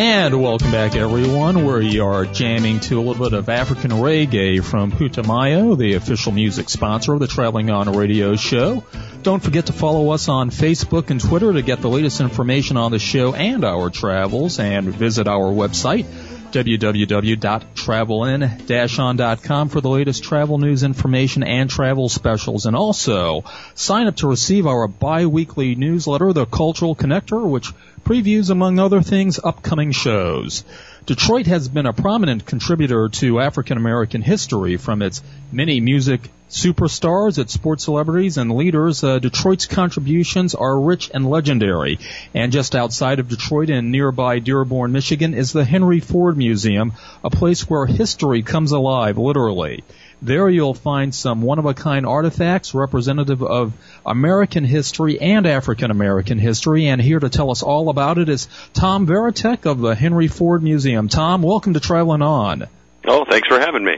And welcome back, everyone. We are jamming to a little bit of African reggae from Putumayo, the official music sponsor of the Traveling On Radio show. Don't forget to follow us on Facebook and Twitter to get the latest information on the show and our travels, and visit our website www.travelin-on.com for the latest travel news information and travel specials. And also, sign up to receive our bi-weekly newsletter, The Cultural Connector, which previews, among other things, upcoming shows. Detroit has been a prominent contributor to African American history from its many music superstars, its sports celebrities, and leaders. Uh, Detroit's contributions are rich and legendary. And just outside of Detroit in nearby Dearborn, Michigan is the Henry Ford Museum, a place where history comes alive, literally. There you'll find some one-of-a-kind artifacts representative of American history and African American history. And here to tell us all about it is Tom Veritek of the Henry Ford Museum. Tom, welcome to Traveling On. Oh, thanks for having me.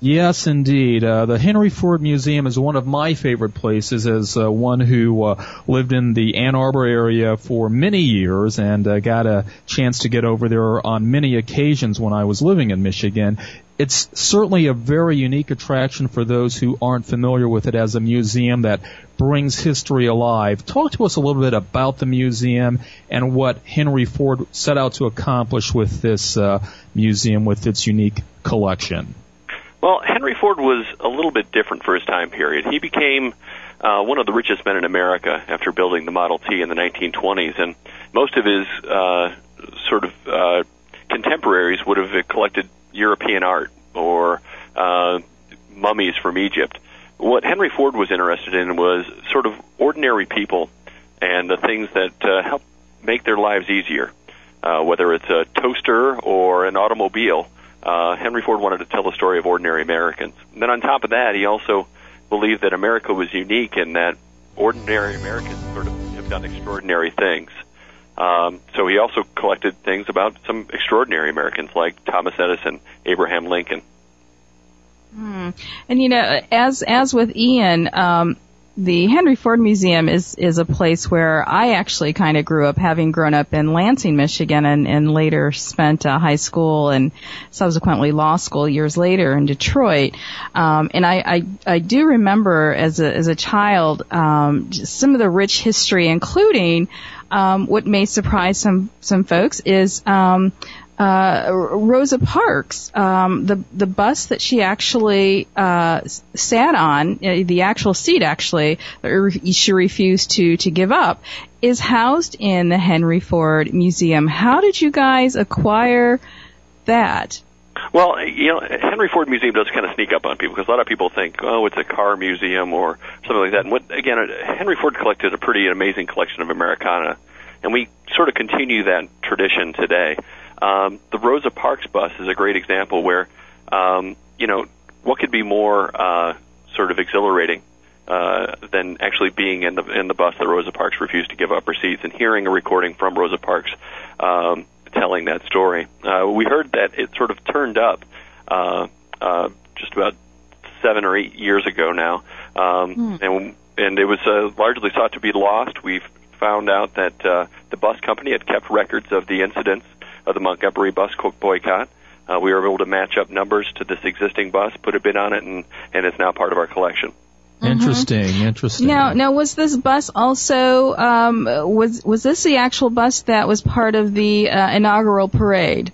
Yes, indeed. Uh, the Henry Ford Museum is one of my favorite places as uh, one who uh, lived in the Ann Arbor area for many years and uh, got a chance to get over there on many occasions when I was living in Michigan. It's certainly a very unique attraction for those who aren't familiar with it as a museum that brings history alive. Talk to us a little bit about the museum and what Henry Ford set out to accomplish with this uh, museum with its unique collection. Well, Henry Ford was a little bit different for his time period. He became uh, one of the richest men in America after building the Model T in the 1920s, and most of his uh, sort of uh, contemporaries would have collected European art or uh, mummies from Egypt. What Henry Ford was interested in was sort of ordinary people and the things that uh, help make their lives easier, uh, whether it's a toaster or an automobile uh, Henry Ford wanted to tell the story of ordinary Americans. And then on top of that, he also believed that America was unique and that ordinary Americans sort of have done extraordinary things. Um, so he also collected things about some extraordinary Americans like Thomas Edison, Abraham Lincoln. Hmm. And you know, as as with Ian, um, the Henry Ford Museum is is a place where I actually kind of grew up, having grown up in Lansing, Michigan, and, and later spent uh, high school and subsequently law school years later in Detroit. Um, and I, I I do remember as a as a child um, some of the rich history, including um, what may surprise some some folks is um, uh, Rosa Parks, um, the the bus that she actually uh, sat on, uh, the actual seat actually, she refused to to give up, is housed in the Henry Ford Museum. How did you guys acquire that? Well, you know, Henry Ford Museum does kind of sneak up on people because a lot of people think, oh, it's a car museum or something like that. And what again, Henry Ford collected a pretty amazing collection of Americana, and we sort of continue that tradition today. Um, the Rosa Parks bus is a great example where, um, you know, what could be more uh, sort of exhilarating uh, than actually being in the in the bus that Rosa Parks refused to give up her seats and hearing a recording from Rosa Parks um, telling that story. Uh, we heard that it sort of turned up uh, uh, just about seven or eight years ago now, um, hmm. and and it was uh, largely thought to be lost. We've found out that uh, the bus company had kept records of the incidents of the Montgomery bus boycott. Uh, we were able to match up numbers to this existing bus, put a bid on it, and, and it's now part of our collection. Mm-hmm. Interesting, interesting. Now, now was this bus also um, was was this the actual bus that was part of the uh, inaugural parade?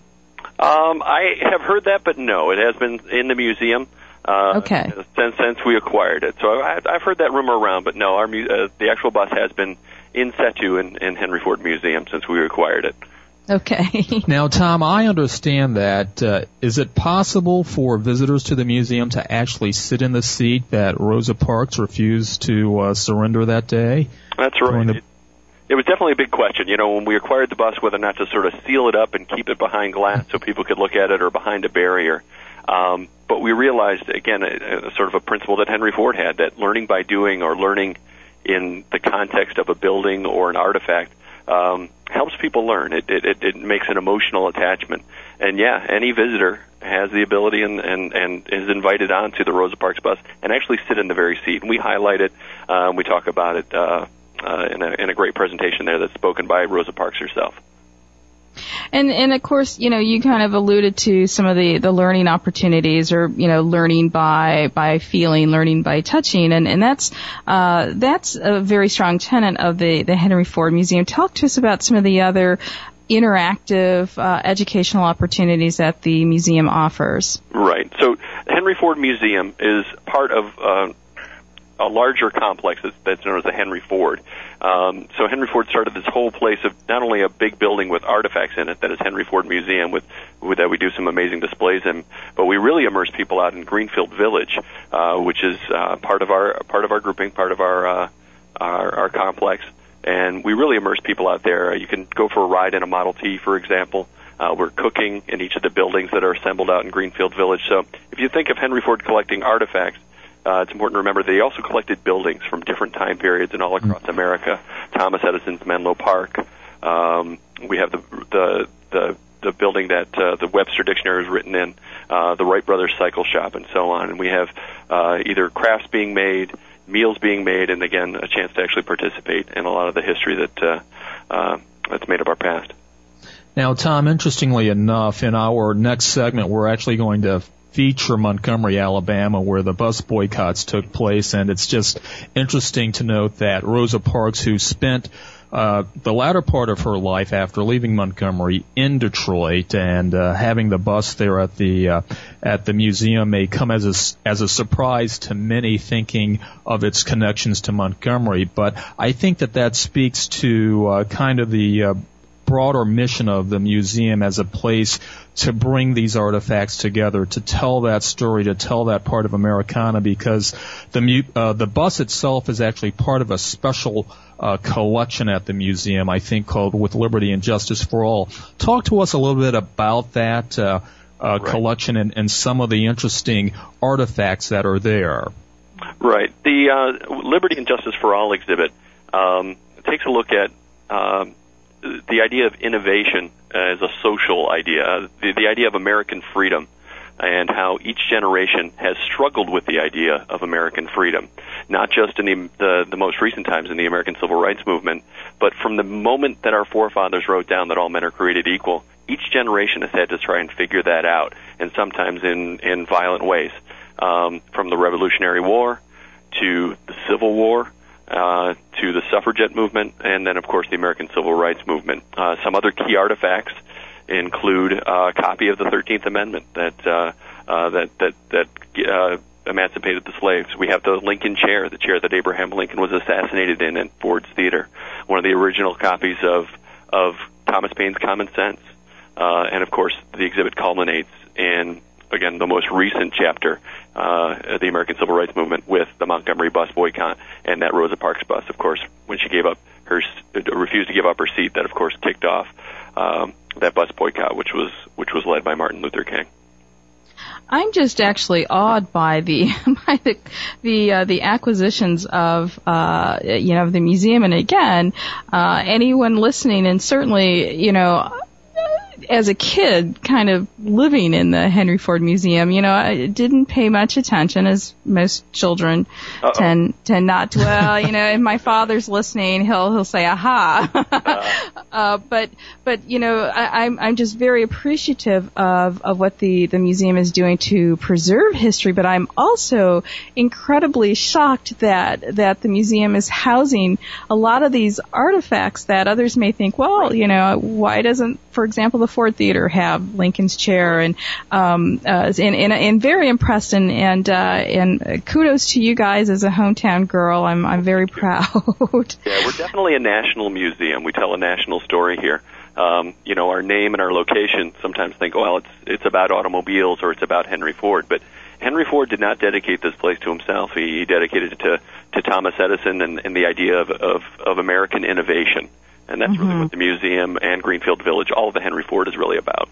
Um, I have heard that, but no, it has been in the museum. Uh, okay. Since since we acquired it, so I, I've heard that rumor around, but no, our mu- uh, the actual bus has been in situ in, in Henry Ford Museum since we acquired it. Okay. now, Tom, I understand that. Uh, is it possible for visitors to the museum to actually sit in the seat that Rosa Parks refused to uh, surrender that day? That's right. The... It, it was definitely a big question. You know, when we acquired the bus, whether or not to sort of seal it up and keep it behind glass so people could look at it or behind a barrier. Um, but we realized, again, a, a sort of a principle that Henry Ford had that learning by doing or learning in the context of a building or an artifact um, helps people learn. It, it, it, it makes an emotional attachment. And yeah, any visitor has the ability and, and, and is invited on to the Rosa Parks bus and actually sit in the very seat. And we highlight it, uh, we talk about it uh, uh, in, a, in a great presentation there that's spoken by Rosa Parks herself. And and of course, you know, you kind of alluded to some of the the learning opportunities, or you know, learning by by feeling, learning by touching, and and that's uh, that's a very strong tenet of the the Henry Ford Museum. Talk to us about some of the other interactive uh, educational opportunities that the museum offers. Right. So, Henry Ford Museum is part of. Uh, a larger complex that's, that's known as the Henry Ford. Um, so Henry Ford started this whole place of not only a big building with artifacts in it that is Henry Ford Museum with, with that we do some amazing displays in, but we really immerse people out in Greenfield Village, uh, which is uh, part of our part of our grouping, part of our uh, our, our complex, and we really immerse people out there. You can go for a ride in a Model T, for example. Uh, we're cooking in each of the buildings that are assembled out in Greenfield Village. So if you think of Henry Ford collecting artifacts, uh, it's important to remember they also collected buildings from different time periods and all across mm-hmm. America. Thomas Edison's Menlo Park. Um, we have the the the the building that uh, the Webster Dictionary was written in, uh, the Wright Brothers Cycle Shop, and so on. And we have uh, either crafts being made, meals being made, and again, a chance to actually participate in a lot of the history that uh, uh, that's made of our past. Now, Tom, interestingly enough, in our next segment, we're actually going to feature Montgomery, Alabama, where the bus boycotts took place. And it's just interesting to note that Rosa Parks, who spent uh, the latter part of her life after leaving Montgomery in Detroit and uh, having the bus there at the uh, at the museum may come as a, as a surprise to many thinking of its connections to Montgomery. But I think that that speaks to uh, kind of the uh, broader mission of the museum as a place to bring these artifacts together, to tell that story, to tell that part of Americana, because the uh, the bus itself is actually part of a special uh, collection at the museum, I think, called "With Liberty and Justice for All." Talk to us a little bit about that uh, uh right. collection and, and some of the interesting artifacts that are there. Right. The uh, Liberty and Justice for All exhibit um, takes a look at um, the idea of innovation as a social idea, the, the idea of American freedom, and how each generation has struggled with the idea of American freedom, not just in the, the, the most recent times in the American Civil Rights Movement, but from the moment that our forefathers wrote down that all men are created equal, each generation has had to try and figure that out, and sometimes in, in violent ways. Um, from the Revolutionary War to the Civil War uh, to the suffragette movement, and then, of course, the American Civil Rights Movement. Uh, some other key artifacts include a copy of the Thirteenth Amendment that uh, uh, that that that uh, emancipated the slaves. We have the Lincoln chair, the chair that Abraham Lincoln was assassinated in at Ford's Theater. One of the original copies of of Thomas Paine's Common Sense, uh, and of course, the exhibit culminates in again the most recent chapter, uh, the American Civil Rights Movement, with the Montgomery bus boycott and that Rosa Parks bus. Of course, when she gave up her uh, refused to give up her seat, that of course kicked off um, that bus boycott, which was which was led by Martin Luther King. I'm just actually awed by the by the the uh, the acquisitions of uh, you know the museum, and again, uh, anyone listening, and certainly you know as a kid, kind of living in the Henry Ford Museum, you know, I didn't pay much attention, as most children Uh-oh. tend tend not to. Well, you know, if my father's listening, he'll he'll say, "Aha!" uh-huh. uh, but but you know, I, I'm I'm just very appreciative of of what the the museum is doing to preserve history. But I'm also incredibly shocked that that the museum is housing a lot of these artifacts that others may think, well, you know, why doesn't, for example, the Ford Theater have Lincoln's chair, and um, uh, and, very impressed, and and uh, and kudos to you guys as a hometown girl. I'm I'm very proud. yeah, we're definitely a national museum. We tell a national story here. Um, you know, our name and our location sometimes think, well, it's it's about automobiles or it's about Henry Ford, but Henry Ford did not dedicate this place to himself. He, he dedicated it to to Thomas Edison and, and the idea of, of of American innovation and that's mm-hmm. really what the museum and Greenfield Village, all of the Henry Ford, is really about.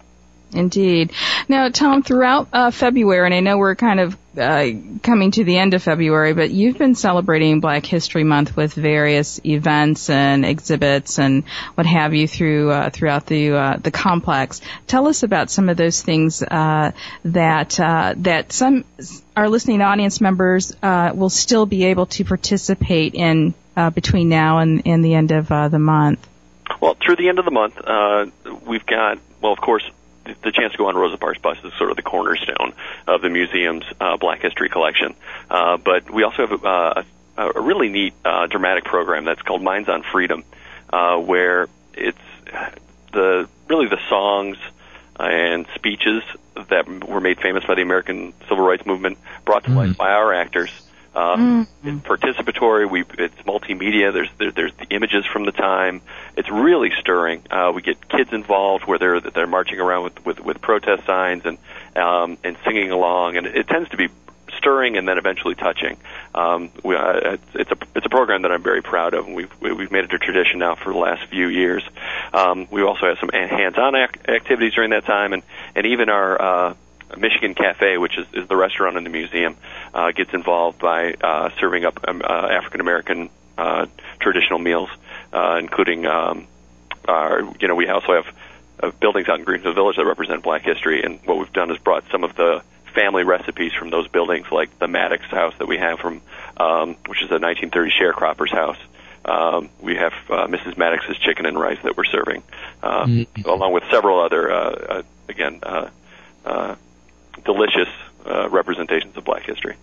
Indeed. Now, Tom, throughout uh, February, and I know we're kind of uh, coming to the end of February, but you've been celebrating Black History Month with various events and exhibits and what have you through uh, throughout the uh, the complex. Tell us about some of those things uh, that uh, that some our listening audience members will still be able to participate in between now and, and the end of uh, the month. Well, through the end of the month, uh, we've got, well, of course, the chance to go on Rosa Parks bus is sort of the cornerstone of the museum's uh, Black History collection. Uh, but we also have uh, a, a really neat uh, dramatic program that's called Minds on Freedom, uh, where it's the really the songs and speeches that were made famous by the American Civil Rights Movement brought to mm. life by our actors. Uh, mm. It's participatory. We it's multimedia. There's there, there's the images from the time. It's really stirring. Uh, we get kids involved where they're they're marching around with with, with protest signs and um, and singing along, and it tends to be stirring and then eventually touching. Um, we, uh, it's, a it's a program that I'm very proud of, and we've we've made it a tradition now for the last few years. Um, we also have some hands-on ac- activities during that time, and and even our uh, Michigan Cafe, which is, is the restaurant in the museum, uh, gets involved by uh, serving up um, uh, African American uh, traditional meals, uh, including um, our, you know we also have uh, buildings out in Greenfield Village that represent Black history, and what we've done is brought some of the family recipes from those buildings, like the Mattox house that we have from, um, which is a 1930 sharecropper's house. Um, we have uh, Mrs. Mattox's chicken and rice that we're serving, uh, mm-hmm. along with several other, uh, uh, again, uh, uh, delicious uh, representations of Black history.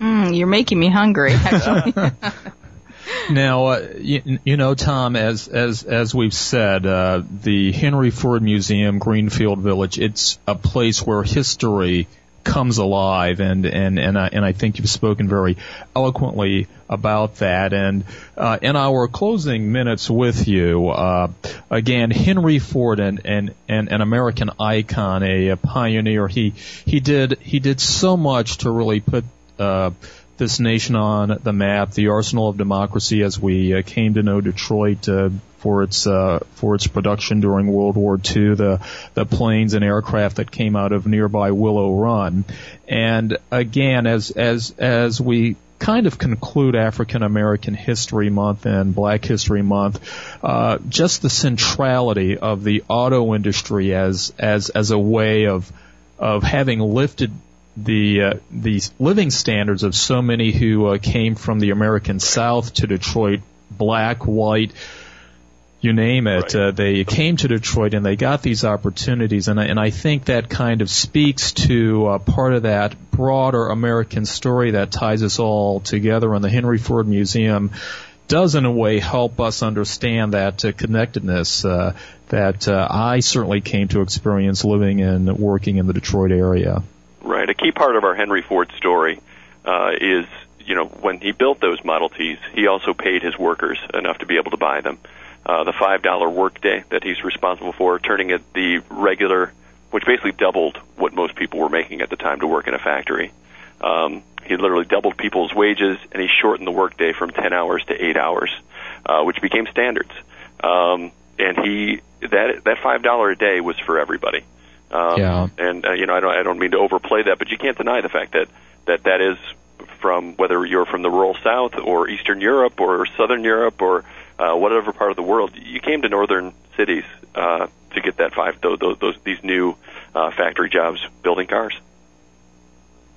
Mm, you're making me hungry. now, uh, you, you, know, Tom, as as as we've said, uh, the Henry Ford Museum, Greenfield Village, it's a place where history comes alive and and and I, and I think you've spoken very eloquently about that and uh, in our closing minutes with you uh, again Henry Ford and, and an American icon a, a pioneer he he did he did so much to really put uh, this nation on the map, the arsenal of democracy as we uh, came to know Detroit uh, for its uh, for its production during World War II, the the planes and aircraft that came out of nearby Willow Run, and again as as as we kind of conclude African American History Month and Black History Month, uh, just the centrality of the auto industry as as as a way of of having lifted the uh, the living standards of so many who uh, came from the American South to Detroit, black, white, you name it. Right. Uh, they came to Detroit and they got these opportunities, and I, and I think that kind of speaks to uh, part of that broader American story that ties us all together. And the Henry Ford Museum does, in a way, help us understand that uh, connectedness uh, that uh, I certainly came to experience living and working in the Detroit area. Right. A key part of our Henry Ford story uh, is, you know, when he built those Model Ts, he also paid his workers enough to be able to buy them. Uh, the five dollar workday that he's responsible for, turning it the regular, which basically doubled what most people were making at the time to work in a factory. Um, he literally doubled people's wages, and he shortened the workday from ten hours to eight hours, uh, which became standards. Um, and he that that five dollar a day was for everybody. Um, yeah. And uh, you know, I don't, I don't mean to overplay that, but you can't deny the fact that that that is from whether you're from the rural South or Eastern Europe or Southern Europe or uh, whatever part of the world, you came to northern cities uh, to get that five those, those these new uh, factory jobs building cars.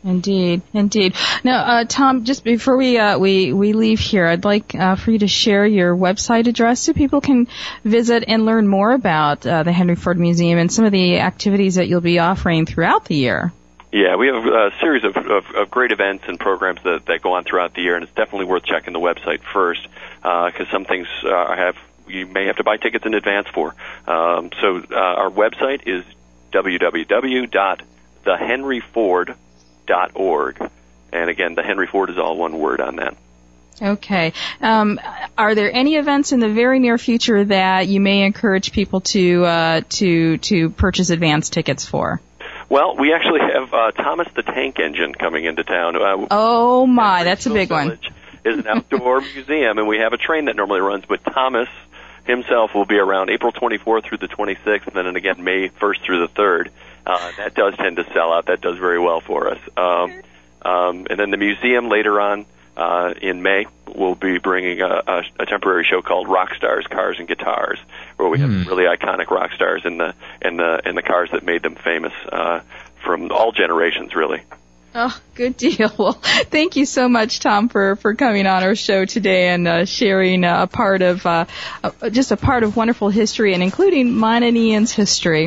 Indeed, indeed. Now, uh, Tom, just before we uh, we we leave here, I'd like uh, for you to share your website address so people can visit and learn more about uh, the Henry Ford Museum and some of the activities that you'll be offering throughout the year. Yeah, we have a series of, of, of great events and programs that, that go on throughout the year, and it's definitely worth checking the website first because uh, some things uh, have you may have to buy tickets in advance for. Um, so our website is www.thehenryford.com org. And again, the Henry Ford is all one word on that. Okay. Um, are there any events in the very near future that you may encourage people to uh, to to purchase advance tickets for? Well, we actually have uh, Thomas the Tank Engine coming into town. Uh, oh my, that's a big one. is an outdoor museum, and we have a train that normally runs, but Thomas himself will be around April 24th through the 26th, and then again May 1st through the 3rd. Uh, that does tend to sell out. That does very well for us. Um, um, and then the museum later on uh, in May will be bringing a, a, a temporary show called Rock Stars Cars and Guitars, where we have mm. really iconic rock stars in the in the in the cars that made them famous uh, from all generations, really. Oh, good deal. Well, thank you so much, Tom, for, for coming on our show today and uh, sharing uh, a part of uh, just a part of wonderful history and including mine and Ian's history.